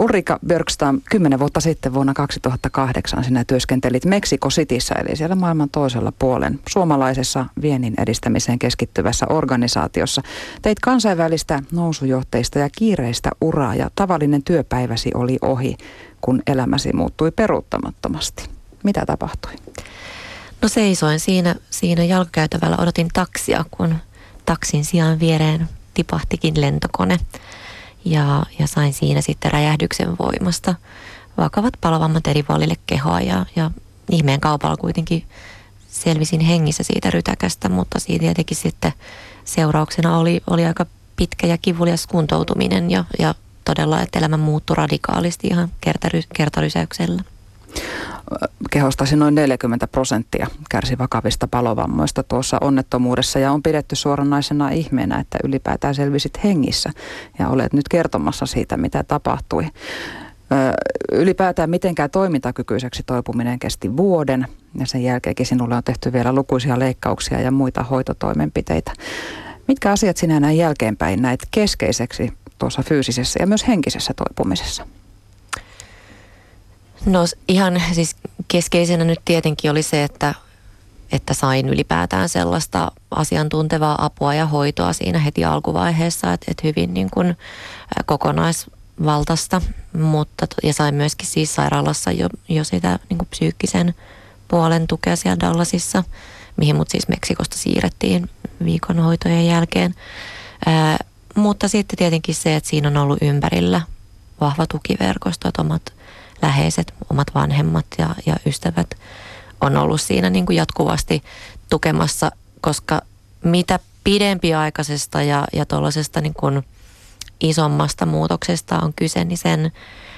Ulrika Björkstam, kymmenen vuotta sitten vuonna 2008 sinä työskentelit Meksiko Cityssä, eli siellä maailman toisella puolen suomalaisessa viennin edistämiseen keskittyvässä organisaatiossa. Teit kansainvälistä nousujohteista ja kiireistä uraa ja tavallinen työpäiväsi oli ohi, kun elämäsi muuttui peruuttamattomasti. Mitä tapahtui? No seisoin siinä, siinä jalkakäytävällä, odotin taksia, kun taksin sijaan viereen tipahtikin lentokone ja, ja sain siinä sitten räjähdyksen voimasta. Vakavat palavammat eri puolille kehoa ja, ja ihmeen kaupalla kuitenkin selvisin hengissä siitä rytäkästä, mutta siitä tietenkin sitten seurauksena oli, oli aika pitkä ja kivulias kuntoutuminen ja, ja todella, että elämä muuttui radikaalisti ihan kertary, kertarysäyksellä kehostasi noin 40 prosenttia kärsi vakavista palovammoista tuossa onnettomuudessa ja on pidetty suoranaisena ihmeenä, että ylipäätään selvisit hengissä ja olet nyt kertomassa siitä, mitä tapahtui. Ylipäätään mitenkään toimintakykyiseksi toipuminen kesti vuoden ja sen jälkeenkin sinulle on tehty vielä lukuisia leikkauksia ja muita hoitotoimenpiteitä. Mitkä asiat sinä näin jälkeenpäin näet keskeiseksi tuossa fyysisessä ja myös henkisessä toipumisessa? No ihan siis keskeisenä nyt tietenkin oli se, että, että sain ylipäätään sellaista asiantuntevaa apua ja hoitoa siinä heti alkuvaiheessa, että, että hyvin niin kuin kokonaisvaltaista, mutta ja sain myöskin siis sairaalassa jo, jo sitä niin kuin psyykkisen puolen tukea siellä Dallasissa, mihin mut siis Meksikosta siirrettiin viikon hoitojen jälkeen. Ää, mutta sitten tietenkin se, että siinä on ollut ympärillä vahva tukiverkosto, että omat läheiset, omat vanhemmat ja, ja ystävät on ollut siinä niin kuin jatkuvasti tukemassa, koska mitä pidempiaikaisesta ja, ja tuollaisesta niin kuin isommasta muutoksesta on kyse, niin sen,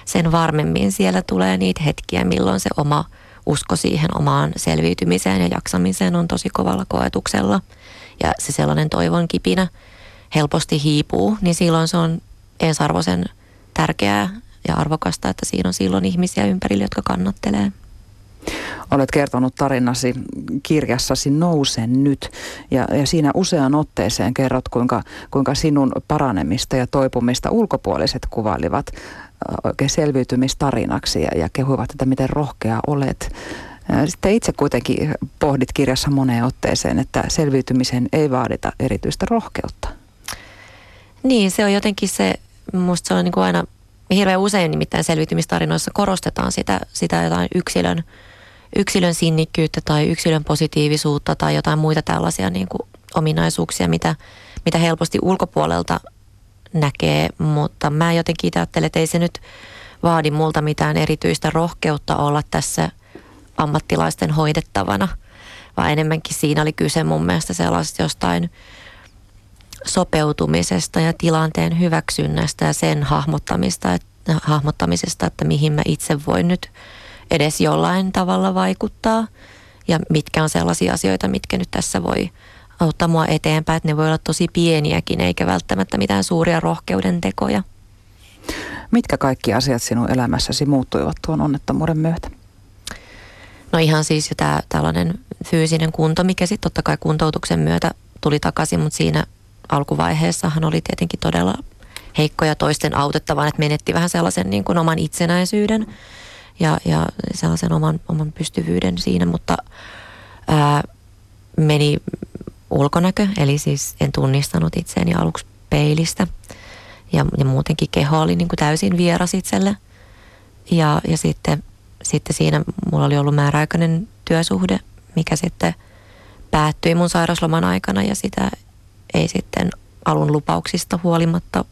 sen varmemmin siellä tulee niitä hetkiä, milloin se oma usko siihen omaan selviytymiseen ja jaksamiseen on tosi kovalla koetuksella. Ja se sellainen toivon kipinä helposti hiipuu, niin silloin se on ensarvoisen tärkeää ja arvokasta, että siinä on silloin ihmisiä ympärillä, jotka kannattelee. Olet kertonut tarinasi kirjassasi Nousen nyt ja, ja siinä useaan otteeseen kerrot, kuinka, kuinka sinun paranemista ja toipumista ulkopuoliset kuvailivat oikein selviytymistarinaksi ja, ja kehuivat, että miten rohkea olet. Sitten itse kuitenkin pohdit kirjassa moneen otteeseen, että selviytymisen ei vaadita erityistä rohkeutta. Niin, se on jotenkin se, musta se on niin kuin aina hirveän usein nimittäin selviytymistarinoissa korostetaan sitä, sitä jotain yksilön, yksilön sinnikkyyttä tai yksilön positiivisuutta tai jotain muita tällaisia niin kuin ominaisuuksia, mitä, mitä helposti ulkopuolelta näkee, mutta mä jotenkin ajattelen, että ei se nyt vaadi multa mitään erityistä rohkeutta olla tässä ammattilaisten hoidettavana, vaan enemmänkin siinä oli kyse mun mielestä sellaisesta jostain sopeutumisesta ja tilanteen hyväksynnästä ja sen hahmottamista, että, hahmottamisesta, että mihin mä itse voin nyt edes jollain tavalla vaikuttaa ja mitkä on sellaisia asioita, mitkä nyt tässä voi auttaa mua eteenpäin, että ne voi olla tosi pieniäkin eikä välttämättä mitään suuria rohkeuden tekoja. Mitkä kaikki asiat sinun elämässäsi muuttuivat tuon onnettomuuden myötä? No ihan siis jo tämä tällainen fyysinen kunto, mikä sitten totta kai kuntoutuksen myötä tuli takaisin, mutta siinä alkuvaiheessahan oli tietenkin todella heikkoja toisten autettavan, että menetti vähän sellaisen niin kuin oman itsenäisyyden ja, ja sellaisen oman, oman pystyvyyden siinä, mutta ää, meni ulkonäkö, eli siis en tunnistanut itseäni aluksi peilistä. Ja, ja muutenkin keho oli niin kuin täysin vieras itselle. Ja, ja sitten, sitten siinä mulla oli ollut määräaikainen työsuhde, mikä sitten päättyi mun sairausloman aikana ja sitä ei sitten alun lupauksista huolimatta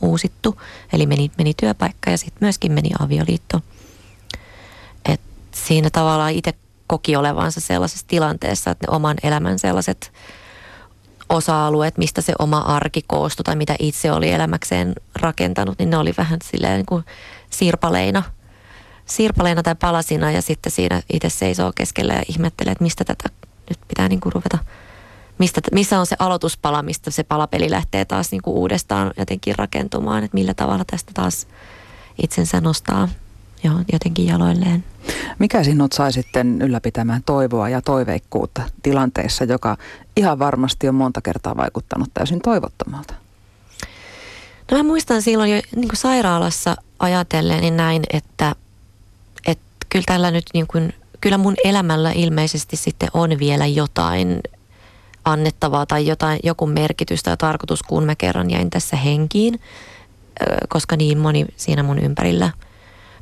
uusittu. Eli meni, meni työpaikka ja sitten myöskin meni avioliitto. Et siinä tavallaan itse koki olevansa sellaisessa tilanteessa, että ne oman elämän sellaiset osa-alueet, mistä se oma arki koostui tai mitä itse oli elämäkseen rakentanut, niin ne oli vähän silleen niin kuin sirpaleina, sirpaleina tai palasina ja sitten siinä itse seisoo keskellä ja ihmettelee, että mistä tätä nyt pitää niin kuin ruveta – mistä, missä on se aloituspala, mistä se palapeli lähtee taas niin kuin uudestaan jotenkin rakentumaan, että millä tavalla tästä taas itsensä nostaa jotenkin jaloilleen. Mikä sinut sai sitten ylläpitämään toivoa ja toiveikkuutta tilanteessa, joka ihan varmasti on monta kertaa vaikuttanut täysin toivottomalta? No mä muistan silloin jo niin kuin sairaalassa ajatellen niin näin, että, että kyllä tällä nyt niin kuin, kyllä mun elämällä ilmeisesti sitten on vielä jotain annettavaa tai jotain, joku merkitys tai tarkoitus, kun mä kerran jäin tässä henkiin, koska niin moni siinä mun ympärillä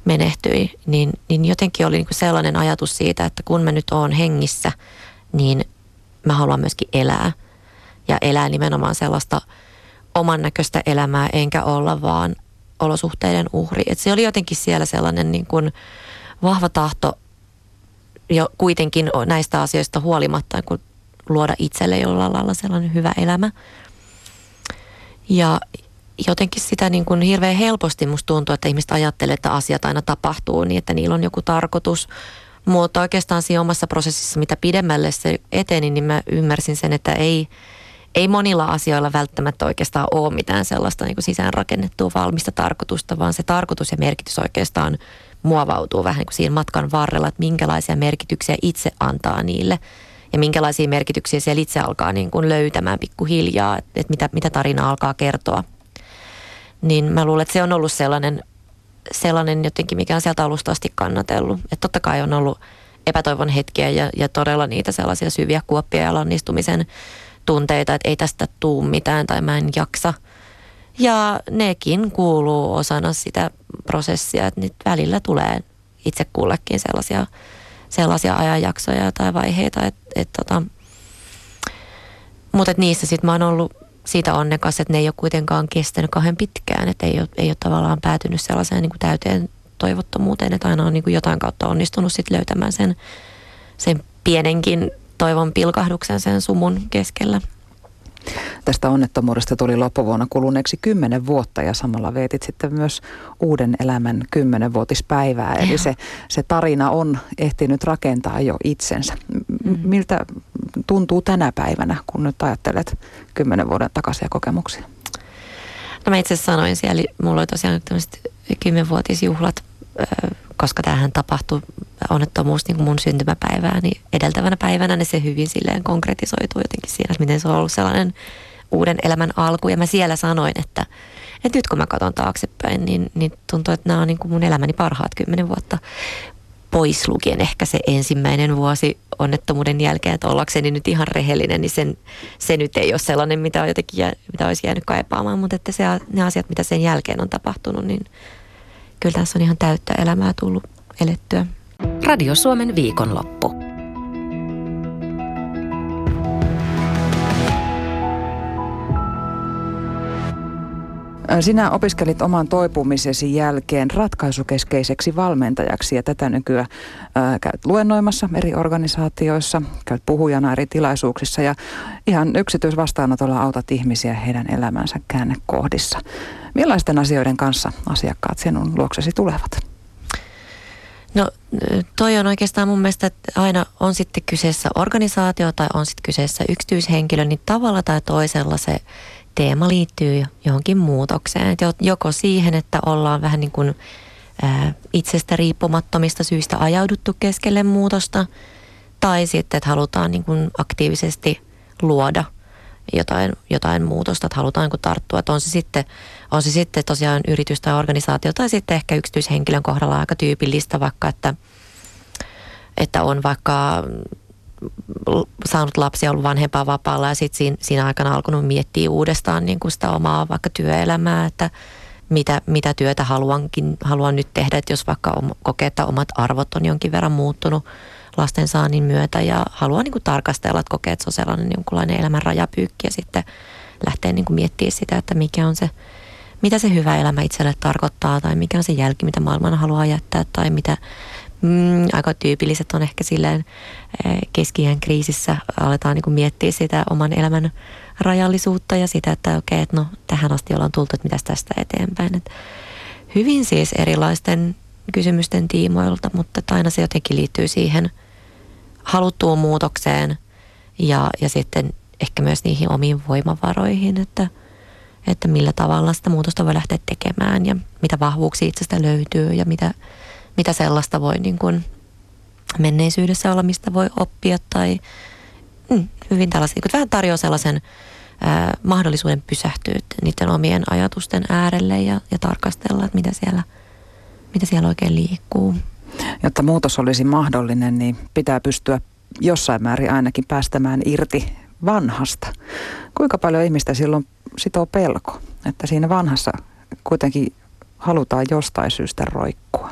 menehtyi, niin, niin jotenkin oli niin kuin sellainen ajatus siitä, että kun mä nyt oon hengissä, niin mä haluan myöskin elää. Ja elää nimenomaan sellaista oman näköistä elämää, enkä olla vaan olosuhteiden uhri. Et se oli jotenkin siellä sellainen niin kuin vahva tahto jo kuitenkin näistä asioista huolimatta, kun luoda itselle jollain lailla sellainen hyvä elämä. Ja jotenkin sitä niin kuin hirveän helposti musta tuntuu, että ihmiset ajattelee, että asiat aina tapahtuu niin, että niillä on joku tarkoitus. Mutta oikeastaan siinä omassa prosessissa, mitä pidemmälle se eteni, niin mä ymmärsin sen, että ei, ei monilla asioilla välttämättä oikeastaan ole mitään sellaista niin kuin sisäänrakennettua valmista tarkoitusta, vaan se tarkoitus ja merkitys oikeastaan muovautuu vähän niin kuin siinä matkan varrella, että minkälaisia merkityksiä itse antaa niille ja minkälaisia merkityksiä siellä itse alkaa niin kuin löytämään pikkuhiljaa, että, mitä, mitä tarina alkaa kertoa. Niin mä luulen, että se on ollut sellainen, sellainen jotenkin, mikä on sieltä alusta asti kannatellut. Että totta kai on ollut epätoivon hetkiä ja, ja todella niitä sellaisia syviä kuoppia ja lannistumisen tunteita, että ei tästä tuu mitään tai mä en jaksa. Ja nekin kuuluu osana sitä prosessia, että nyt välillä tulee itse kullekin sellaisia, sellaisia ajanjaksoja tai vaiheita, että, että tota, mutta niissä sitten mä oon ollut siitä onnekas, että ne ei ole kuitenkaan kestänyt kauhean pitkään, että ei ei ole tavallaan päätynyt sellaiseen niin kuin täyteen toivottomuuteen, että aina on niin kuin jotain kautta onnistunut sitten löytämään sen, sen pienenkin toivon pilkahduksen sen sumun keskellä. Tästä onnettomuudesta tuli loppuvuonna kuluneeksi kymmenen vuotta ja samalla vietit sitten myös uuden elämän kymmenenvuotispäivää. Eli se, se tarina on ehtinyt rakentaa jo itsensä. Mm. Miltä tuntuu tänä päivänä, kun nyt ajattelet kymmenen vuoden takaisia kokemuksia? No mä itse sanoin siellä, mulla oli tosiaan tämmöiset kymmenvuotisjuhlat, koska tämähän tapahtui onnettomuus niin kuin mun syntymäpäivää, niin edeltävänä päivänä niin se hyvin silleen konkretisoituu jotenkin siinä, että miten se on ollut sellainen uuden elämän alku. Ja mä siellä sanoin, että, että nyt kun mä katson taaksepäin, niin, niin tuntuu, että nämä on niin kuin mun elämäni parhaat kymmenen vuotta pois lukien ehkä se ensimmäinen vuosi onnettomuuden jälkeen, että ollakseni nyt ihan rehellinen, niin sen, se nyt ei ole sellainen, mitä, on jotenkin jää, mitä olisi jäänyt kaipaamaan, mutta että se, ne asiat, mitä sen jälkeen on tapahtunut, niin kyllä tässä on ihan täyttä elämää tullut elettyä. Radio Suomen viikonloppu. Sinä opiskelit oman toipumisesi jälkeen ratkaisukeskeiseksi valmentajaksi ja tätä nykyään ää, käyt luennoimassa eri organisaatioissa, käyt puhujana eri tilaisuuksissa ja ihan yksityisvastaanotolla autat ihmisiä heidän elämänsä käännekohdissa. Millaisten asioiden kanssa asiakkaat sinun luoksesi tulevat? No toi on oikeastaan mun mielestä, että aina on sitten kyseessä organisaatio tai on sitten kyseessä yksityishenkilö, niin tavalla tai toisella se teema liittyy johonkin muutokseen. Et joko siihen, että ollaan vähän niin kuin ää, itsestä riippumattomista syistä ajauduttu keskelle muutosta, tai sitten, että halutaan niin kuin aktiivisesti luoda jotain, jotain muutosta, että halutaan niin tarttua. Että on, se sitten, on se sitten tosiaan yritys tai organisaatio tai sitten ehkä yksityishenkilön kohdalla aika tyypillistä vaikka, että, että on vaikka saanut lapsia, ollut vanhempaa vapaalla ja sitten siinä, siinä aikana alkanut miettiä uudestaan niin kuin sitä omaa vaikka työelämää, että mitä, mitä työtä haluankin, haluan nyt tehdä, että jos vaikka kokee, että omat arvot on jonkin verran muuttunut lasten saannin myötä ja haluaa niin kuin tarkastella, että kokee, että se on sellainen jonkunlainen elämän rajapyykki ja sitten lähtee niin kuin miettimään sitä, että mikä on se, mitä se hyvä elämä itselle tarkoittaa tai mikä on se jälki, mitä maailman haluaa jättää tai mitä, mm, aika tyypilliset on ehkä silleen eh, keskiään kriisissä aletaan niin miettiä sitä oman elämän rajallisuutta ja sitä, että okei, okay, että no tähän asti ollaan tultu, että mitäs tästä eteenpäin. Et hyvin siis erilaisten kysymysten tiimoilta, mutta aina se jotenkin liittyy siihen haluttuun muutokseen ja, ja sitten ehkä myös niihin omiin voimavaroihin, että, että millä tavalla sitä muutosta voi lähteä tekemään ja mitä vahvuuksia itsestä löytyy ja mitä, mitä sellaista voi niin kuin menneisyydessä olla, mistä voi oppia tai mm, hyvin tällaisia, niin vähän tarjoaa sellaisen ää, mahdollisuuden pysähtyä niiden omien ajatusten äärelle ja, ja tarkastella, että mitä siellä, mitä siellä oikein liikkuu. Jotta muutos olisi mahdollinen, niin pitää pystyä jossain määrin ainakin päästämään irti vanhasta. Kuinka paljon ihmistä silloin sitoo pelko, että siinä vanhassa kuitenkin halutaan jostain syystä roikkua?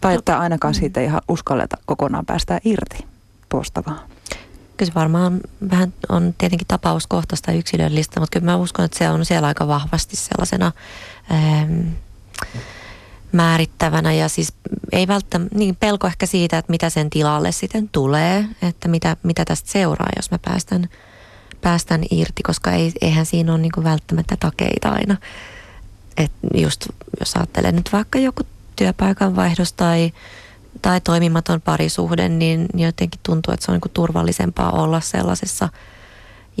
Tai no, että ainakaan mm. siitä ei ihan uskalleta kokonaan päästä irti tuosta vaan. Kyllä se varmaan vähän on tietenkin tapauskohtaista yksilöllistä, mutta kyllä mä uskon, että se on siellä aika vahvasti sellaisena ähm, määrittävänä ja siis ei välttämättä, niin pelko ehkä siitä, että mitä sen tilalle sitten tulee, että mitä, mitä tästä seuraa, jos mä päästän, päästän irti, koska ei, eihän siinä ole niin välttämättä takeita aina. Et just jos ajattelee nyt vaikka joku työpaikan vaihdos tai, tai toimimaton parisuhde, niin jotenkin tuntuu, että se on niin turvallisempaa olla sellaisessa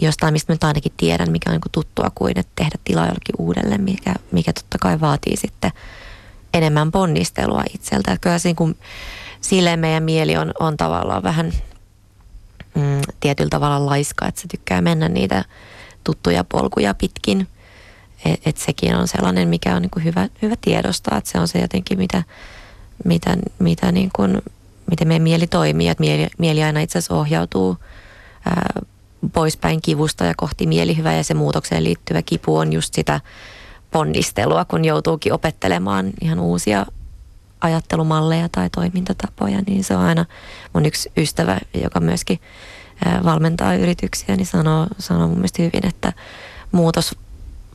jostain, mistä nyt ainakin tiedän, mikä on niin tuttua kuin, että tehdä tilaa jollekin uudelle, mikä, mikä totta kai vaatii sitten enemmän ponnistelua itseltä. Että kyllä niin silleen meidän mieli on, on tavallaan vähän mm, tietyllä tavalla laiska, että se tykkää mennä niitä tuttuja polkuja pitkin. Et, et sekin on sellainen, mikä on niin kuin hyvä, hyvä tiedostaa, että se on se jotenkin, mitä, mitä, mitä niin kuin, miten meidän mieli toimii. Että mieli, mieli aina itse asiassa ohjautuu ää, poispäin kivusta ja kohti mielihyvää ja se muutokseen liittyvä kipu on just sitä ponnistelua, kun joutuukin opettelemaan ihan uusia ajattelumalleja tai toimintatapoja, niin se on aina mun yksi ystävä, joka myöskin valmentaa yrityksiä, niin sanoo, sanoo mun mielestä hyvin, että muutos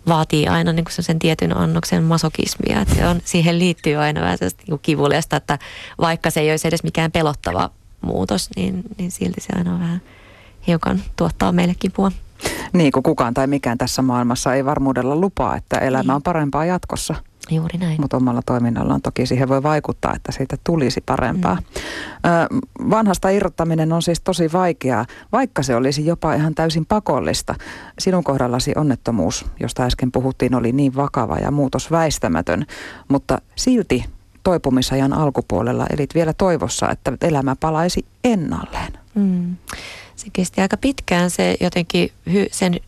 vaatii aina niin kuin sen tietyn annoksen masokismia. Että se on, siihen liittyy aina vähän niin kivuliasta, että vaikka se ei olisi edes mikään pelottava muutos, niin, niin silti se aina vähän hiukan tuottaa meille kipua. Niin kuin kukaan tai mikään tässä maailmassa ei varmuudella lupaa, että elämä niin. on parempaa jatkossa. Juuri näin. Mutta omalla toiminnallaan toki siihen voi vaikuttaa, että siitä tulisi parempaa. Mm. Ö, vanhasta irrottaminen on siis tosi vaikeaa, vaikka se olisi jopa ihan täysin pakollista. Sinun kohdallasi onnettomuus, josta äsken puhuttiin, oli niin vakava ja muutos väistämätön, mutta silti toipumisajan alkupuolella elit vielä toivossa, että elämä palaisi ennalleen. Mm se kesti aika pitkään se jotenkin hy, sen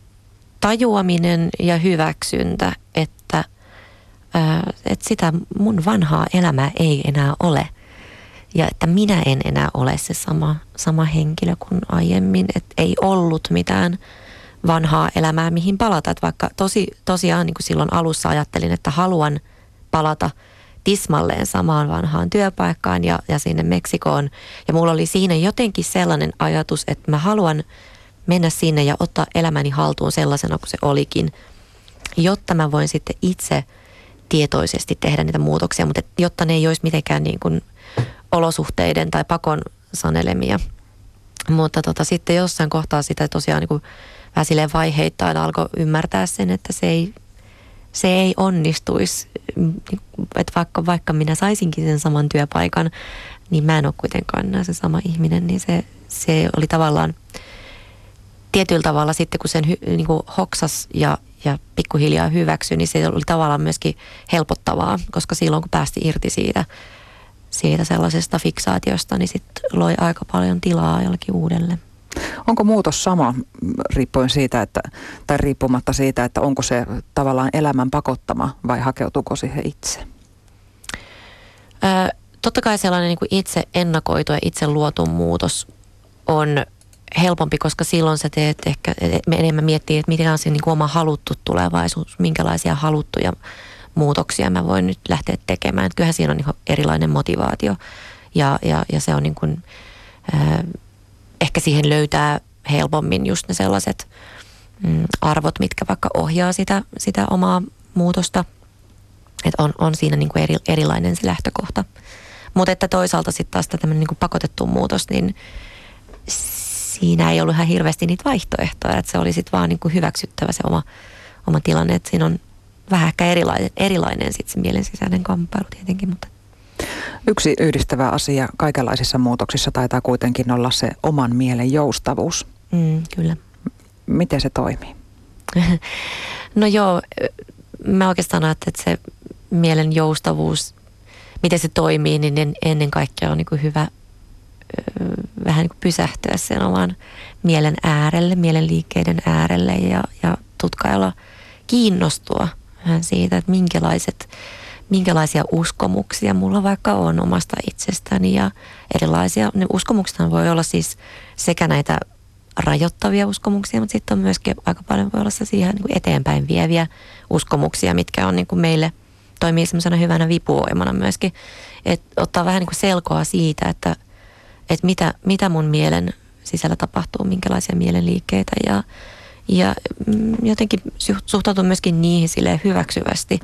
tajuaminen ja hyväksyntä, että, ää, että sitä mun vanhaa elämää ei enää ole. Ja että minä en enää ole se sama, sama henkilö kuin aiemmin, että ei ollut mitään vanhaa elämää, mihin palata. Että vaikka tosi, tosiaan niin kuin silloin alussa ajattelin, että haluan palata – tismalleen samaan vanhaan työpaikkaan ja, ja sinne Meksikoon. Ja mulla oli siinä jotenkin sellainen ajatus, että mä haluan mennä sinne ja ottaa elämäni haltuun sellaisena kuin se olikin, jotta mä voin sitten itse tietoisesti tehdä niitä muutoksia, mutta jotta ne ei olisi mitenkään niin kuin olosuhteiden tai pakon sanelemia. Mutta tota, sitten jossain kohtaa sitä tosiaan niin kuin vaiheittain alkoi ymmärtää sen, että se ei se ei onnistuisi, että vaikka, vaikka minä saisinkin sen saman työpaikan, niin mä en ole kuitenkaan enää se sama ihminen, niin se, se oli tavallaan tietyllä tavalla sitten, kun sen niin kuin hoksas ja, ja pikkuhiljaa hyväksyi, niin se oli tavallaan myöskin helpottavaa, koska silloin kun päästi irti siitä, siitä sellaisesta fiksaatiosta, niin sitten loi aika paljon tilaa jollekin uudelle. Onko muutos sama riippuen siitä, että, tai riippumatta siitä, että onko se tavallaan elämän pakottama vai hakeutuuko siihen itse? Ö, totta kai sellainen niin kuin itse ennakoitu ja itse luotu muutos on helpompi, koska silloin sä teet ehkä me enemmän miettii, että miten on se niin kuin oma haluttu tulevaisuus, minkälaisia haluttuja muutoksia mä voin nyt lähteä tekemään. Kyllähän siinä on niin erilainen motivaatio ja, ja, ja se on niin kuin, ehkä siihen löytää helpommin just ne sellaiset mm, arvot, mitkä vaikka ohjaa sitä, sitä omaa muutosta. Että on, on siinä niin kuin eri, erilainen se lähtökohta. Mutta että toisaalta sitten taas tämmöinen niin pakotettu muutos, niin siinä ei ollut ihan hirveästi niitä vaihtoehtoja. Että se oli sitten vaan niin kuin hyväksyttävä se oma, oma tilanne. Että siinä on vähän ehkä erilainen, erilainen sitten se mielen sisäinen kamppailu tietenkin, mutta Yksi yhdistävä asia kaikenlaisissa muutoksissa taitaa kuitenkin olla se oman mielen joustavuus. Mm, kyllä. Miten se toimii? no joo, mä oikeastaan ajattelen, että se mielen joustavuus, miten se toimii, niin ennen kaikkea on niin kuin hyvä, vähän niin kuin pysähtyä sen oman mielen äärelle, mielen liikkeiden äärelle ja, ja tutkailla, kiinnostua vähän siitä, että minkälaiset, minkälaisia uskomuksia mulla vaikka on omasta itsestäni ja erilaisia. Ne uskomukset voi olla siis sekä näitä rajoittavia uskomuksia, mutta sitten on myöskin aika paljon voi olla siihen niin eteenpäin vieviä uskomuksia, mitkä on niin kuin meille toimii semmoisena hyvänä vipuvoimana myöskin. Että ottaa vähän niin kuin selkoa siitä, että, että mitä, mitä mun mielen sisällä tapahtuu, minkälaisia mielenliikkeitä ja, ja jotenkin suhtautuu myöskin niihin sille hyväksyvästi,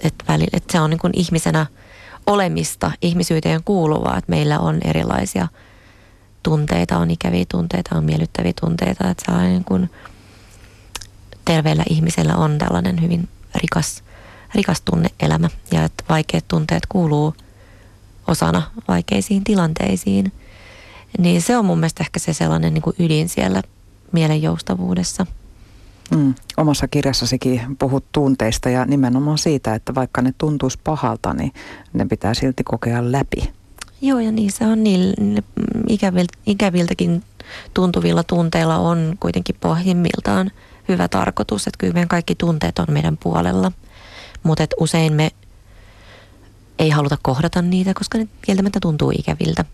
että, välillä, että se on niin kuin ihmisenä olemista, ihmisyyteen kuuluvaa, että meillä on erilaisia – tunteita, on ikäviä tunteita, on miellyttäviä tunteita, että saa niin kuin terveellä ihmisellä on tällainen hyvin rikas, rikas tunneelämä ja että vaikeat tunteet kuuluu osana vaikeisiin tilanteisiin. Niin se on mun mielestä ehkä se sellainen niin kuin ydin siellä mielen joustavuudessa. Mm. Omassa kirjassasikin puhut tunteista ja nimenomaan siitä, että vaikka ne tuntuisi pahalta, niin ne pitää silti kokea läpi. Joo, ja niissä on niin ikäviltäkin tuntuvilla tunteilla on kuitenkin pohjimmiltaan hyvä tarkoitus, että kyllä meidän kaikki tunteet on meidän puolella. Mutta usein me ei haluta kohdata niitä, koska ne kieltämättä tuntuu ikäviltä.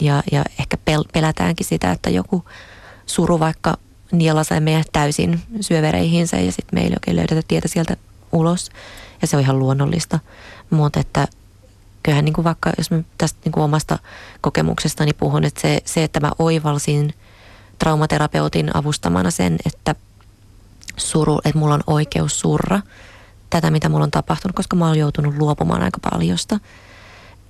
Ja, ja ehkä pel- pelätäänkin sitä, että joku suru vaikka nielasee meidän täysin syövereihinsä ja sitten me ei löydetä tietä sieltä ulos. Ja se on ihan luonnollista. Mutta että kyllähän niin kuin vaikka, jos mä tästä niin kuin omasta kokemuksestani puhun, että se, se, että mä oivalsin traumaterapeutin avustamana sen, että suru, että mulla on oikeus surra tätä, mitä mulla on tapahtunut, koska mä oon joutunut luopumaan aika paljosta.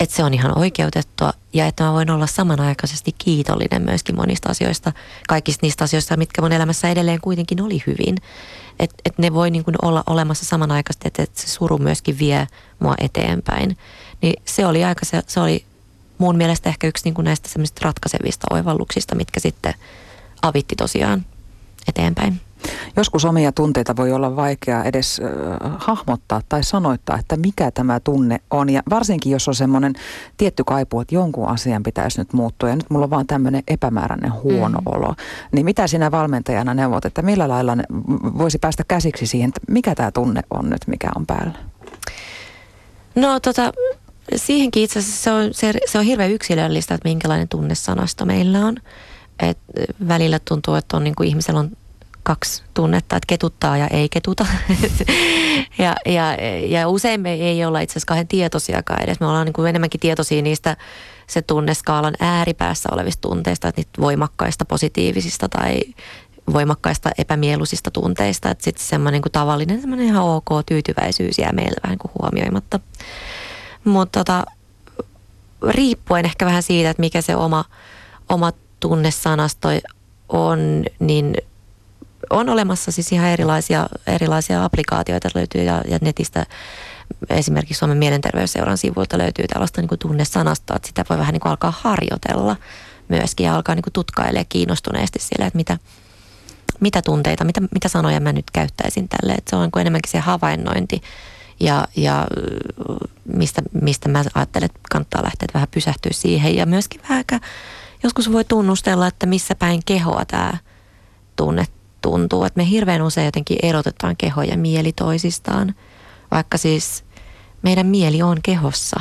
Että se on ihan oikeutettua ja että mä voin olla samanaikaisesti kiitollinen myöskin monista asioista, kaikista niistä asioista, mitkä mun elämässä edelleen kuitenkin oli hyvin. Että et ne voi niin kuin olla olemassa samanaikaisesti, että et se suru myöskin vie mua eteenpäin. Niin se oli aika, se, se oli mun mielestä ehkä yksi niin kuin näistä semmoisista ratkaisevista oivalluksista, mitkä sitten avitti tosiaan eteenpäin. Joskus omia tunteita voi olla vaikea edes äh, hahmottaa tai sanoittaa, että mikä tämä tunne on. Ja varsinkin, jos on semmoinen tietty kaipu, että jonkun asian pitäisi nyt muuttua ja nyt mulla on vaan tämmöinen epämääräinen huono mm. olo. Niin mitä sinä valmentajana neuvot, että millä lailla ne voisi päästä käsiksi siihen, että mikä tämä tunne on nyt, mikä on päällä? No tota, siihenkin itse asiassa se on, se, se on hirveän yksilöllistä, että minkälainen tunnesanasto meillä on. Et välillä tuntuu, että on niin kuin ihmisellä on kaksi tunnetta, että ketuttaa ja ei ketuta. ja, ja, ja usein me ei olla itse asiassa kahden tietoisiakaan edes. Me ollaan niin kuin enemmänkin tietoisia niistä se tunneskaalan ääripäässä olevista tunteista, että niitä voimakkaista positiivisista tai voimakkaista epämieluisista tunteista. Että sitten semmoinen niin tavallinen semmoinen ihan ok tyytyväisyys jää meillä vähän niin kuin huomioimatta. Mutta tota, riippuen ehkä vähän siitä, että mikä se oma, oma tunnesanasto on, niin on olemassa siis ihan erilaisia, erilaisia applikaatioita löytyy ja, ja netistä esimerkiksi Suomen mielenterveysseuran sivuilta löytyy tällaista niin kuin tunnesanastoa, että sitä voi vähän niin kuin alkaa harjoitella myöskin ja alkaa niin kuin kiinnostuneesti siellä, että mitä, mitä tunteita, mitä, mitä sanoja mä nyt käyttäisin tälle. Että se on niin enemmänkin se havainnointi ja, ja mistä, mistä mä ajattelen, että kannattaa lähteä että vähän pysähtyä siihen. Ja myöskin vähän joskus voi tunnustella, että missä päin kehoa tämä tunne tuntuu. Että me hirveän usein jotenkin erotetaan keho ja mieli toisistaan, vaikka siis meidän mieli on kehossa.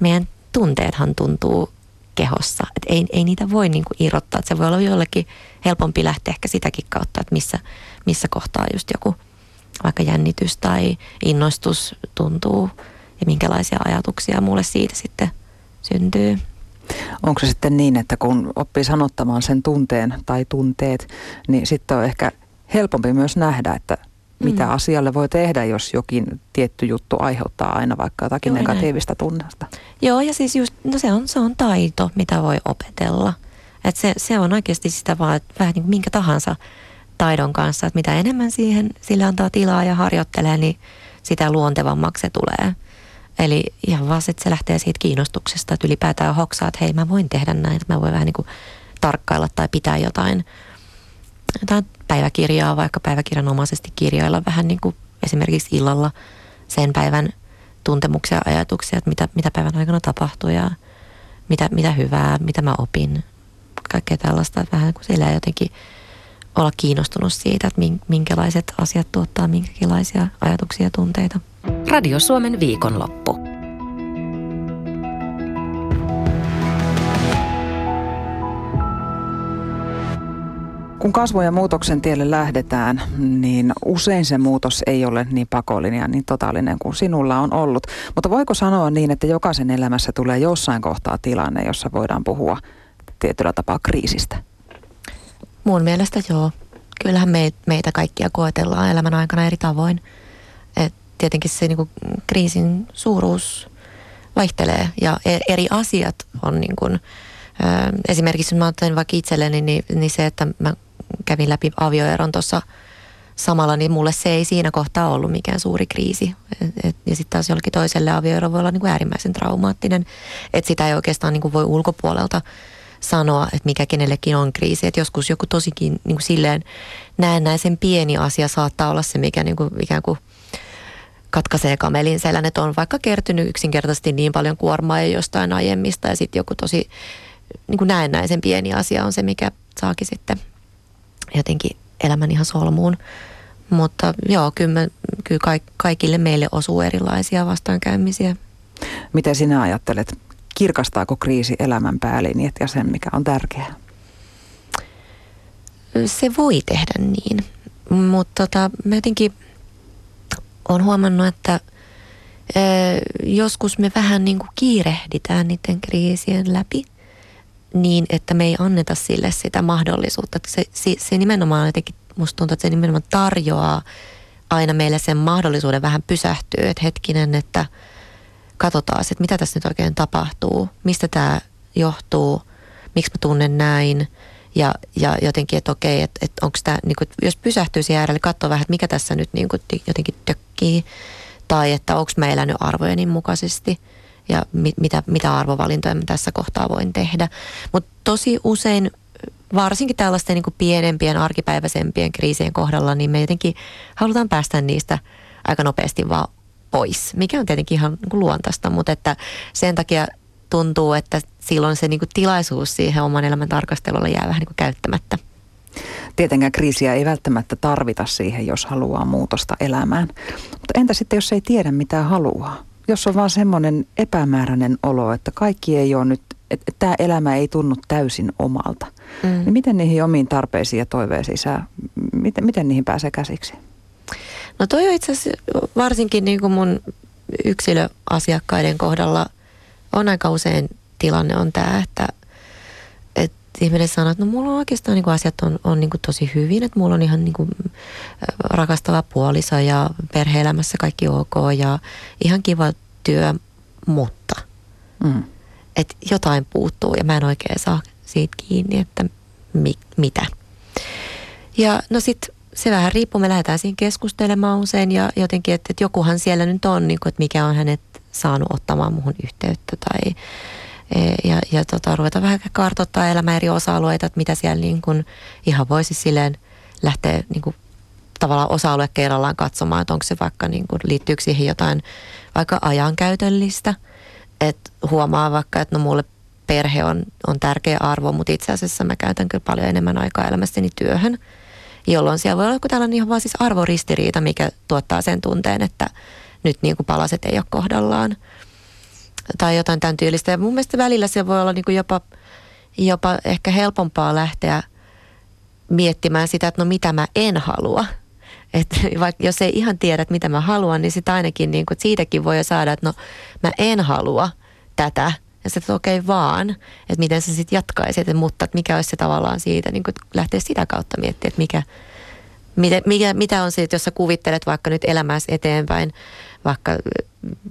Meidän tunteethan tuntuu kehossa. Et ei, ei niitä voi niinku irrottaa. Et se voi olla jollekin helpompi lähteä ehkä sitäkin kautta, että missä, missä kohtaa just joku vaikka jännitys tai innostus tuntuu ja minkälaisia ajatuksia mulle siitä sitten syntyy. Onko se sitten niin, että kun oppii sanottamaan sen tunteen tai tunteet, niin sitten on ehkä helpompi myös nähdä, että mitä mm. asialle voi tehdä, jos jokin tietty juttu aiheuttaa aina vaikka jotakin Joo, negatiivista näin. tunnesta. Joo, ja siis just, no se on, se on taito, mitä voi opetella. Et se, se on oikeasti sitä vaan, että vähän niin kuin minkä tahansa taidon kanssa, että mitä enemmän siihen sille antaa tilaa ja harjoittelee, niin sitä luontevammaksi se tulee. Eli ihan vaan, että se lähtee siitä kiinnostuksesta, että ylipäätään hoksaa, että hei mä voin tehdä näin, että mä voin vähän niin kuin tarkkailla tai pitää jotain, jotain päiväkirjaa, vaikka päiväkirjanomaisesti kirjoilla vähän niin kuin esimerkiksi illalla sen päivän tuntemuksia ja ajatuksia, että mitä, mitä päivän aikana tapahtuu ja mitä, mitä hyvää, mitä mä opin. Kaikkea tällaista, vähän kuin siellä jotenkin olla kiinnostunut siitä, että minkälaiset asiat tuottaa minkälaisia ajatuksia ja tunteita. Radio Suomen viikonloppu. Kun kasvun ja muutoksen tielle lähdetään, niin usein se muutos ei ole niin pakollinen ja niin totaalinen kuin sinulla on ollut. Mutta voiko sanoa niin, että jokaisen elämässä tulee jossain kohtaa tilanne, jossa voidaan puhua tietyllä tapaa kriisistä? Mun mielestä joo. Kyllähän meitä kaikkia koetellaan elämän aikana eri tavoin. Et tietenkin se niinku, kriisin suuruus vaihtelee ja e-, eri asiat on niin kuin, esimerkiksi mä otan vaikka itselleni, niin, niin se, että mä kävin läpi avioeron tuossa samalla, niin mulle se ei siinä kohtaa ollut mikään suuri kriisi. Et, et, ja sitten taas jollekin toiselle avioero voi olla niin kuin äärimmäisen traumaattinen, että sitä ei oikeastaan niin kuin voi ulkopuolelta sanoa, että mikä kenellekin on kriisi. Että joskus joku tosikin niin kuin silleen näennäisen pieni asia saattaa olla se, mikä niin kuin, ikään kuin katkaisee kamelin selän, että on vaikka kertynyt yksinkertaisesti niin paljon kuormaa ja jostain aiemmista ja sitten joku tosi niin kuin näennäisen pieni asia on se, mikä saakin sitten jotenkin elämän ihan solmuun. Mutta joo, kyllä, kyllä kaikille meille osuu erilaisia vastaankäymisiä. Miten sinä ajattelet, kirkastaako kriisi elämän päälinjat ja sen, mikä on tärkeää? Se voi tehdä niin, mutta tota, mä jotenkin olen huomannut, että joskus me vähän niin kuin kiirehditään niiden kriisien läpi niin, että me ei anneta sille sitä mahdollisuutta. Se, se, se nimenomaan jotenkin, musta tuntuu, että se nimenomaan tarjoaa aina meille sen mahdollisuuden vähän pysähtyä, että hetkinen, että katsotaan, että mitä tässä nyt oikein tapahtuu, mistä tämä johtuu, miksi mä tunnen näin ja, ja jotenkin, että okei, että, että onko tämä, niin kuin, jos pysähtyy siihen äärelle, katsoa vähän, että mikä tässä nyt niin kuin, jotenkin tökkii. Tai että onko mä elänyt arvojeni mukaisesti – ja mit, mitä, mitä arvovalintoja mä tässä kohtaa voin tehdä. Mutta tosi usein, varsinkin tällaisten niin kuin pienempien, arkipäiväisempien kriisien kohdalla, niin me jotenkin halutaan päästä niistä aika nopeasti vaan pois, mikä on tietenkin ihan niin luontaista, mutta että sen takia tuntuu, että silloin se niin kuin tilaisuus siihen oman elämän tarkastelulla jää vähän niin kuin käyttämättä. Tietenkään kriisiä ei välttämättä tarvita siihen, jos haluaa muutosta elämään. Mutta entä sitten, jos ei tiedä, mitä haluaa? jos on vaan semmoinen epämääräinen olo, että kaikki ei ole nyt, että tämä elämä ei tunnu täysin omalta, mm. niin miten niihin omiin tarpeisiin ja toiveisiin sä, miten, miten niihin pääsee käsiksi? No toi on itse asiassa varsinkin niin kuin mun yksilöasiakkaiden kohdalla on aika usein tilanne on tämä, että, että ihminen sanoo, että no mulla on oikeastaan niin kuin asiat on, on niin kuin tosi hyvin, että mulla on ihan niin kuin rakastava puoliso ja perheelämässä kaikki ok ja ihan kiva työ, mutta mm. että jotain puuttuu ja mä en oikein saa siitä kiinni, että mi, mitä. Ja no sitten se vähän riippuu, me lähdetään siinä keskustelemaan usein ja jotenkin, että, että jokuhan siellä nyt on, niin kuin, että mikä on hänet saanut ottamaan muhun yhteyttä tai e, ja, ja tota, ruveta vähän kartoittaa elämän eri osa-alueita, että mitä siellä niin kuin ihan voisi silleen lähteä niin kuin tavallaan osa-alue kerrallaan katsomaan, että onko se vaikka niin kuin, liittyykö siihen jotain vaikka ajankäytöllistä. Että huomaa vaikka, että no mulle perhe on, on tärkeä arvo, mutta itse asiassa mä käytän kyllä paljon enemmän aikaa elämässäni työhön. Jolloin siellä voi olla joku tällainen ihan vaan siis arvoristiriita, mikä tuottaa sen tunteen, että nyt niin kuin palaset ei ole kohdallaan. Tai jotain tämän tyylistä. Ja mun mielestä välillä se voi olla niin kuin jopa, jopa ehkä helpompaa lähteä miettimään sitä, että no mitä mä en halua – että vaikka jos ei ihan tiedä, että mitä mä haluan, niin sitten ainakin niin kuin, siitäkin voi saada, että no mä en halua tätä. Ja sitten okei okay, vaan, että miten sä sitten jatkaisit, mutta että mikä olisi se tavallaan siitä, niin kuin lähteä sitä kautta miettimään, että mikä, mitä, mikä, mitä on se, jos sä kuvittelet vaikka nyt elämässä eteenpäin, vaikka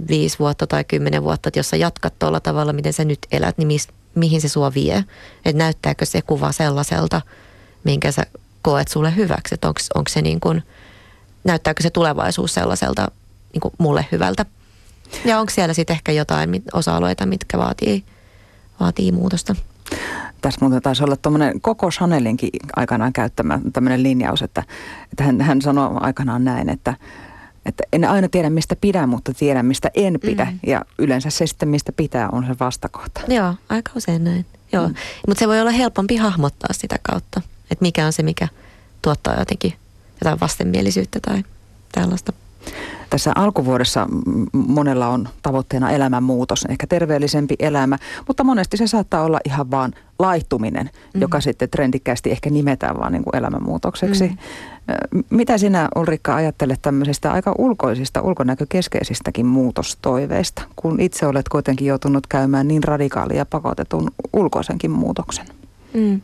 viisi vuotta tai kymmenen vuotta, että jos sä jatkat tuolla tavalla, miten sä nyt elät, niin mis, mihin se sua vie? Että näyttääkö se kuva sellaiselta, minkä sä koet sulle hyväksi, että onko se niin kuin – näyttääkö se tulevaisuus sellaiselta niin mulle hyvältä. Ja onko siellä sitten ehkä jotain osa-alueita, mitkä vaatii, vaatii muutosta? Tässä muuten taisi olla tuommoinen koko Chanelinkin aikanaan käyttämä tämmöinen linjaus, että, että hän, hän sanoi aikanaan näin, että, Että en aina tiedä, mistä pidän, mutta tiedän, mistä en pidä. Mm. Ja yleensä se sitten, mistä pitää, on se vastakohta. Joo, aika usein näin. Joo. Mm. Mutta se voi olla helpompi hahmottaa sitä kautta, että mikä on se, mikä tuottaa jotenkin jotain vastenmielisyyttä tai tällaista. Tässä alkuvuodessa monella on tavoitteena elämänmuutos, ehkä terveellisempi elämä, mutta monesti se saattaa olla ihan vaan laihtuminen, mm-hmm. joka sitten trendikkäästi ehkä nimetään vaan niin kuin elämänmuutokseksi. Mm-hmm. Mitä sinä Ulrikka ajattelet tämmöisistä aika ulkoisista, ulkonäkökeskeisistäkin muutostoiveista, kun itse olet kuitenkin joutunut käymään niin radikaalia pakotetun ulkoisenkin muutoksen? Mm.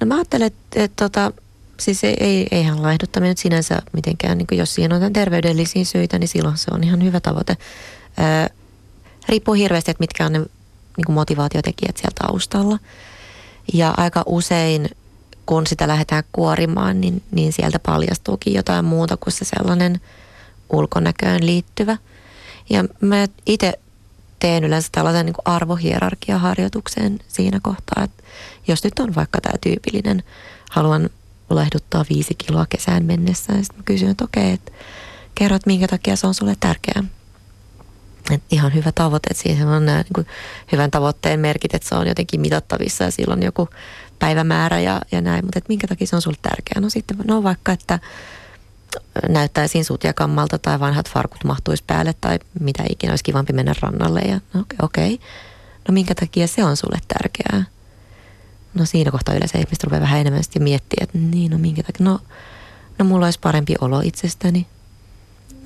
No mä ajattelen, että, että tota, siis ei, ei, eihän laihduttaminen sinänsä mitenkään, niin jos siihen on terveydellisiä syitä, niin silloin se on ihan hyvä tavoite. Ää, riippuu hirveästi, että mitkä on ne niin kuin motivaatiotekijät siellä taustalla. Ja aika usein, kun sitä lähdetään kuorimaan, niin, niin sieltä paljastuukin jotain muuta kuin se sellainen ulkonäköön liittyvä. Ja mä itse teen yleensä tällaisen niin arvohierarkiaharjoituksen siinä kohtaa, että jos nyt on vaikka tämä tyypillinen, haluan lahduttaa viisi kiloa kesään mennessä. Sitten mä kysyin, että okei, että kerro, että minkä takia se on sulle tärkeää. Et ihan hyvä tavoite, että siihen on nämä niin hyvän tavoitteen merkit, että se on jotenkin mitattavissa ja silloin joku päivämäärä ja, ja näin. Mutta minkä takia se on sulle tärkeää? No sitten, no vaikka, että näyttäisiin sutjakammalta tai vanhat farkut mahtuisi päälle tai mitä ikinä olisi kivampi mennä rannalle. Ja no okei, okay. no minkä takia se on sulle tärkeää? No siinä kohtaa yleensä ihmiset rupeaa vähän enemmän sitten miettiä, että niin, no minkä takia, no, no mulla olisi parempi olo itsestäni.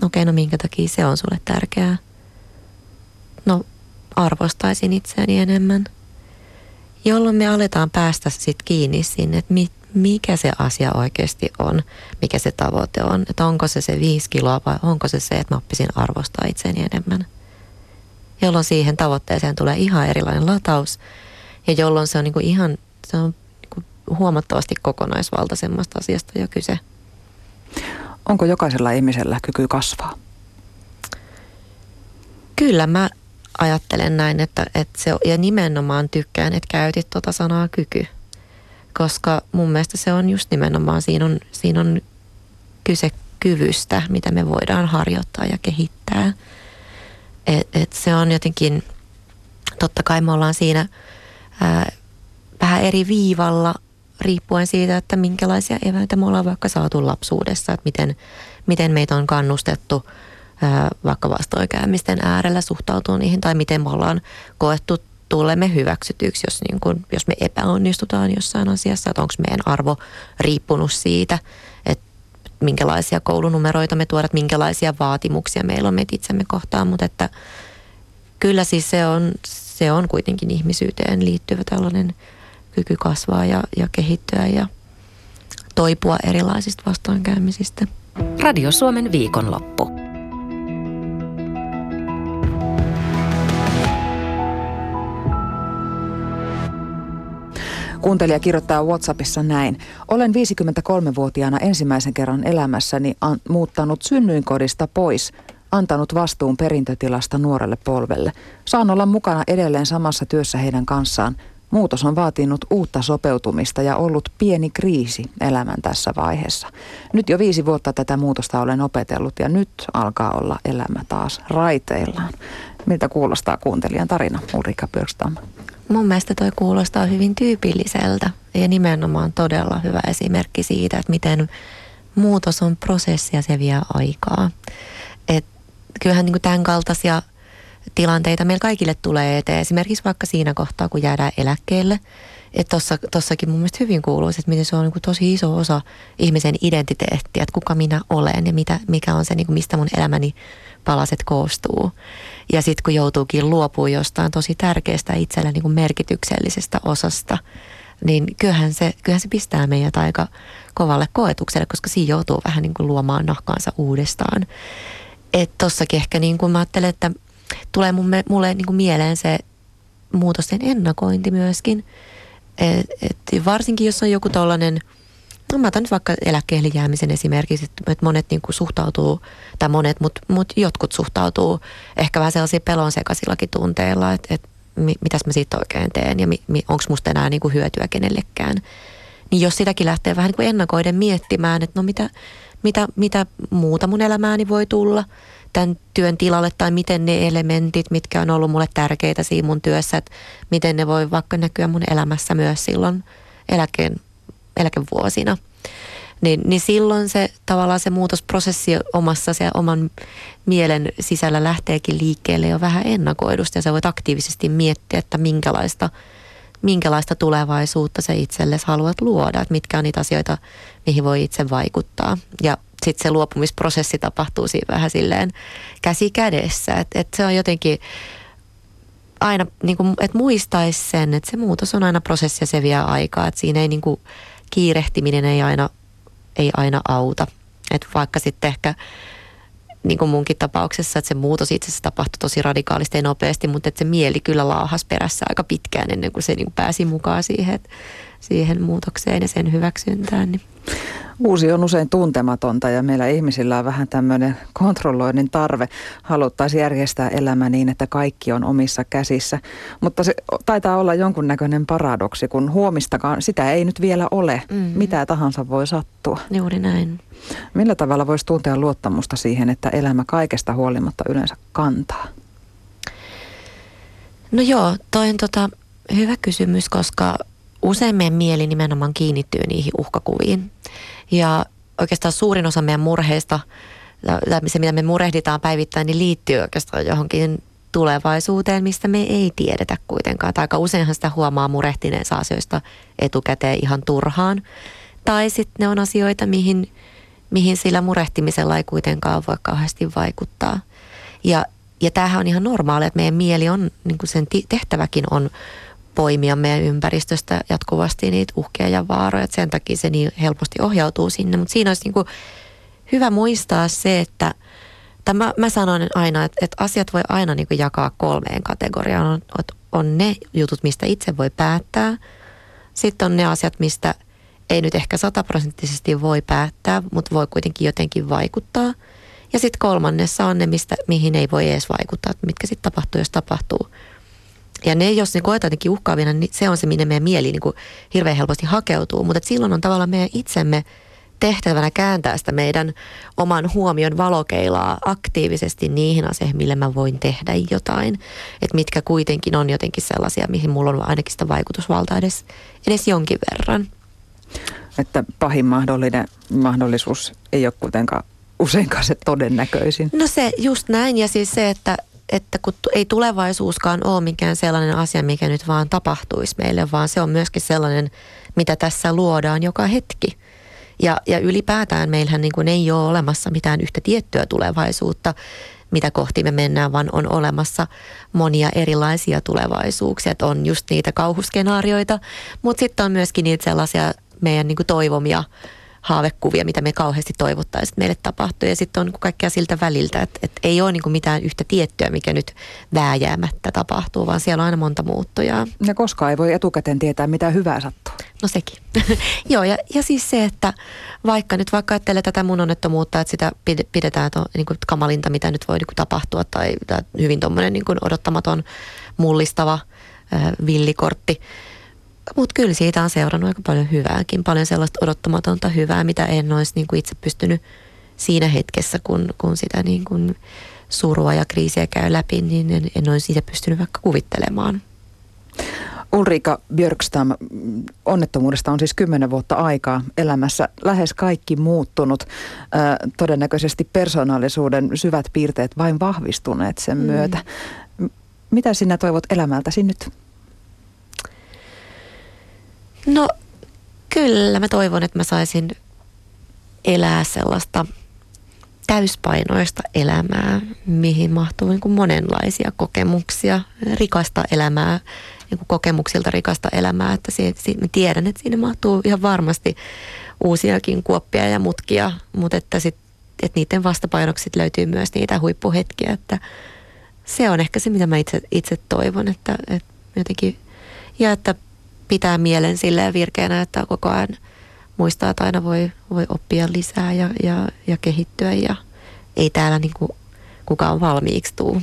No okei, no minkä takia se on sulle tärkeää? No arvostaisin itseäni enemmän. Jolloin me aletaan päästä sitten kiinni sinne, että mi, mikä se asia oikeasti on, mikä se tavoite on. Että onko se se viisi kiloa vai onko se se, että mä oppisin arvostaa itseäni enemmän. Jolloin siihen tavoitteeseen tulee ihan erilainen lataus ja jolloin se on niin kuin ihan se on niin huomattavasti kokonaisvaltaisemmasta asiasta jo kyse. Onko jokaisella ihmisellä kyky kasvaa? Kyllä mä ajattelen näin, että, että se, ja nimenomaan tykkään, että käytit tuota sanaa kyky. Koska mun mielestä se on just nimenomaan, siinä on, siinä on kyse kyvystä, mitä me voidaan harjoittaa ja kehittää. Et, et se on jotenkin, totta kai me ollaan siinä ää, vähän eri viivalla riippuen siitä, että minkälaisia eväitä me ollaan vaikka saatu lapsuudessa, että miten, miten meitä on kannustettu vaikka vastoinkäymisten äärellä suhtautuu niihin tai miten me ollaan koettu tulemme hyväksytyksi, jos, niin kun, jos me epäonnistutaan jossain asiassa, että onko meidän arvo riippunut siitä, että minkälaisia koulunumeroita me tuodat, minkälaisia vaatimuksia meillä on meitä itsemme kohtaan, mutta että kyllä siis se on, se on kuitenkin ihmisyyteen liittyvä tällainen kyky kasvaa ja, ja kehittyä ja toipua erilaisista vastoinkäymisistä. Radio Suomen viikonloppu. Kuuntelija kirjoittaa WhatsAppissa näin. Olen 53-vuotiaana ensimmäisen kerran elämässäni an- muuttanut synnyinkodista pois, antanut vastuun perintötilasta nuorelle polvelle. Saan olla mukana edelleen samassa työssä heidän kanssaan – Muutos on vaatinut uutta sopeutumista ja ollut pieni kriisi elämän tässä vaiheessa. Nyt jo viisi vuotta tätä muutosta olen opetellut ja nyt alkaa olla elämä taas raiteillaan. Miltä kuulostaa kuuntelijan tarina, Ulrika Björkstam? Mun mielestä toi kuulostaa hyvin tyypilliseltä ja nimenomaan todella hyvä esimerkki siitä, että miten muutos on prosessi ja se vie aikaa. Et kyllähän niin tämän kaltaisia – tilanteita meillä kaikille tulee eteen. Esimerkiksi vaikka siinä kohtaa, kun jäädään eläkkeelle. Että tossa, tossakin mun mielestä hyvin kuuluu, että miten se on niin tosi iso osa ihmisen identiteettiä, että kuka minä olen ja mitä, mikä on se, niin kuin mistä mun elämäni palaset koostuu. Ja sitten kun joutuukin luopumaan jostain tosi tärkeästä itselle niin kuin merkityksellisestä osasta, niin kyllähän se, kyllähän se pistää meidät aika kovalle koetukselle, koska siinä joutuu vähän niin kuin luomaan nahkaansa uudestaan. Että tossakin ehkä niin kuin mä ajattelen, että tulee mun, mulle niin kuin mieleen se muutosten ennakointi myöskin. Et, et varsinkin jos on joku tollainen, no mä otan nyt vaikka eläkkeelle jäämisen esimerkiksi, että monet niin kuin suhtautuu, tai monet, mutta mut jotkut suhtautuu ehkä vähän sellaisia pelon sekaisillakin tunteilla, että, että mitäs mä siitä oikein teen ja mi, mi, onko musta enää niin kuin hyötyä kenellekään. Niin jos sitäkin lähtee vähän niin kuin ennakoiden miettimään, että no mitä, mitä, mitä muuta mun elämääni voi tulla tämän työn tilalle tai miten ne elementit, mitkä on ollut mulle tärkeitä siinä mun työssä, että miten ne voi vaikka näkyä mun elämässä myös silloin eläkeen, eläkevuosina. Niin, niin silloin se tavallaan se muutosprosessi omassa se oman mielen sisällä lähteekin liikkeelle jo vähän ennakoidusta ja sä voit aktiivisesti miettiä, että minkälaista, minkälaista tulevaisuutta sä itsellesi haluat luoda, että mitkä on niitä asioita, mihin voi itse vaikuttaa. Ja sitten se luopumisprosessi tapahtuu siinä vähän silleen käsi kädessä. Että et se on jotenkin aina, niin kuin, että muistaisi sen, että se muutos on aina prosessi ja se vie aikaa. Että siinä ei niin kuin, kiirehtiminen ei aina, ei aina auta. Että vaikka sitten ehkä niin kuin munkin tapauksessa, että se muutos itse asiassa tapahtui tosi radikaalisti ja nopeasti, mutta että se mieli kyllä laahas perässä aika pitkään ennen kuin se niin kuin pääsi mukaan siihen, siihen muutokseen ja sen hyväksyntään. Niin. Uusi on usein tuntematonta ja meillä ihmisillä on vähän tämmöinen kontrolloinnin tarve. Haluttaisiin järjestää elämä niin, että kaikki on omissa käsissä. Mutta se taitaa olla jonkunnäköinen paradoksi, kun huomistakaan sitä ei nyt vielä ole. Mm-hmm. Mitä tahansa voi sattua. Juuri näin. Millä tavalla voisi tuntea luottamusta siihen, että elämä kaikesta huolimatta yleensä kantaa? No joo, toi on tota, hyvä kysymys, koska usein meidän mieli nimenomaan kiinnittyy niihin uhkakuviin. Ja oikeastaan suurin osa meidän murheista, se mitä me murehditaan päivittäin, niin liittyy oikeastaan johonkin tulevaisuuteen, mistä me ei tiedetä kuitenkaan. Tai aika useinhan sitä huomaa murehtineensa asioista etukäteen ihan turhaan. Tai sitten ne on asioita, mihin, mihin sillä murehtimisella ei kuitenkaan voi kauheasti vaikuttaa. Ja, ja tämähän on ihan normaalia, että meidän mieli on, niin kuin sen tehtäväkin on poimia meidän ympäristöstä jatkuvasti niitä uhkia ja vaaroja. Sen takia se niin helposti ohjautuu sinne. Mutta siinä olisi niin kuin hyvä muistaa se, että tai mä, mä sanon aina, että, että asiat voi aina niin kuin jakaa kolmeen kategoriaan. On, on ne jutut, mistä itse voi päättää. Sitten on ne asiat, mistä ei nyt ehkä sataprosenttisesti voi päättää, mutta voi kuitenkin jotenkin vaikuttaa. Ja sitten kolmannessa on ne, mistä, mihin ei voi edes vaikuttaa, mitkä sitten tapahtuu, jos tapahtuu. Ja ne, jos ne koetaan jotenkin uhkaavina, niin se on se, minne meidän mieli niin kuin hirveän helposti hakeutuu. Mutta silloin on tavallaan meidän itsemme tehtävänä kääntää sitä meidän oman huomion valokeilaa aktiivisesti niihin asioihin, millä mä voin tehdä jotain. Että mitkä kuitenkin on jotenkin sellaisia, mihin mulla on ainakin sitä vaikutusvaltaa edes, edes jonkin verran. Että pahin mahdollinen mahdollisuus ei ole kuitenkaan useinkaan se todennäköisin. No se just näin ja siis se, että että kun ei tulevaisuuskaan ole mikään sellainen asia, mikä nyt vaan tapahtuisi meille, vaan se on myöskin sellainen, mitä tässä luodaan joka hetki. Ja, ja ylipäätään meillähän niin kuin ei ole olemassa mitään yhtä tiettyä tulevaisuutta, mitä kohti me mennään, vaan on olemassa monia erilaisia tulevaisuuksia. Että on just niitä kauhuskenaarioita, mutta sitten on myöskin niitä sellaisia meidän niin kuin toivomia haavekuvia, mitä me kauheasti toivottaisiin, että meille tapahtuu. Ja sitten on niin kaikkea siltä väliltä, että, että ei ole niin mitään yhtä tiettyä, mikä nyt vääjäämättä tapahtuu, vaan siellä on aina monta muuttujaa. Ja koskaan ei voi etukäteen tietää, mitä hyvää sattuu. No sekin. Joo, ja, ja siis se, että vaikka nyt vaikka ajattelee tätä mun onnettomuutta, että sitä pidetään to, niin kuin kamalinta, mitä nyt voi niin kuin tapahtua, tai, tai hyvin tuommoinen niin odottamaton, mullistava äh, villikortti, mutta kyllä siitä on seurannut aika paljon hyvääkin, paljon sellaista odottamatonta hyvää, mitä en olisi niin kuin itse pystynyt siinä hetkessä, kun, kun sitä niin kuin surua ja kriisiä käy läpi, niin en, en olisi itse pystynyt vaikka kuvittelemaan. Ulrika Björkstam, onnettomuudesta on siis kymmenen vuotta aikaa elämässä. Lähes kaikki muuttunut. Ö, todennäköisesti persoonallisuuden syvät piirteet vain vahvistuneet sen mm. myötä. Mitä sinä toivot elämältäsi nyt? No kyllä mä toivon, että mä saisin elää sellaista täyspainoista elämää, mihin mahtuu niin kuin monenlaisia kokemuksia, rikasta elämää, niin kuin kokemuksilta rikasta elämää, että siitä, siitä, mä tiedän, että siinä mahtuu ihan varmasti uusiakin kuoppia ja mutkia, mutta että, sit, että niiden vastapainoksi löytyy myös niitä huippuhetkiä, että se on ehkä se, mitä mä itse, itse toivon, että, että jotenkin, ja että pitää mielen silleen virkeänä, että koko ajan muistaa, että aina voi, voi oppia lisää ja, ja, ja kehittyä ja ei täällä niin kuin kukaan valmiiksi tuu.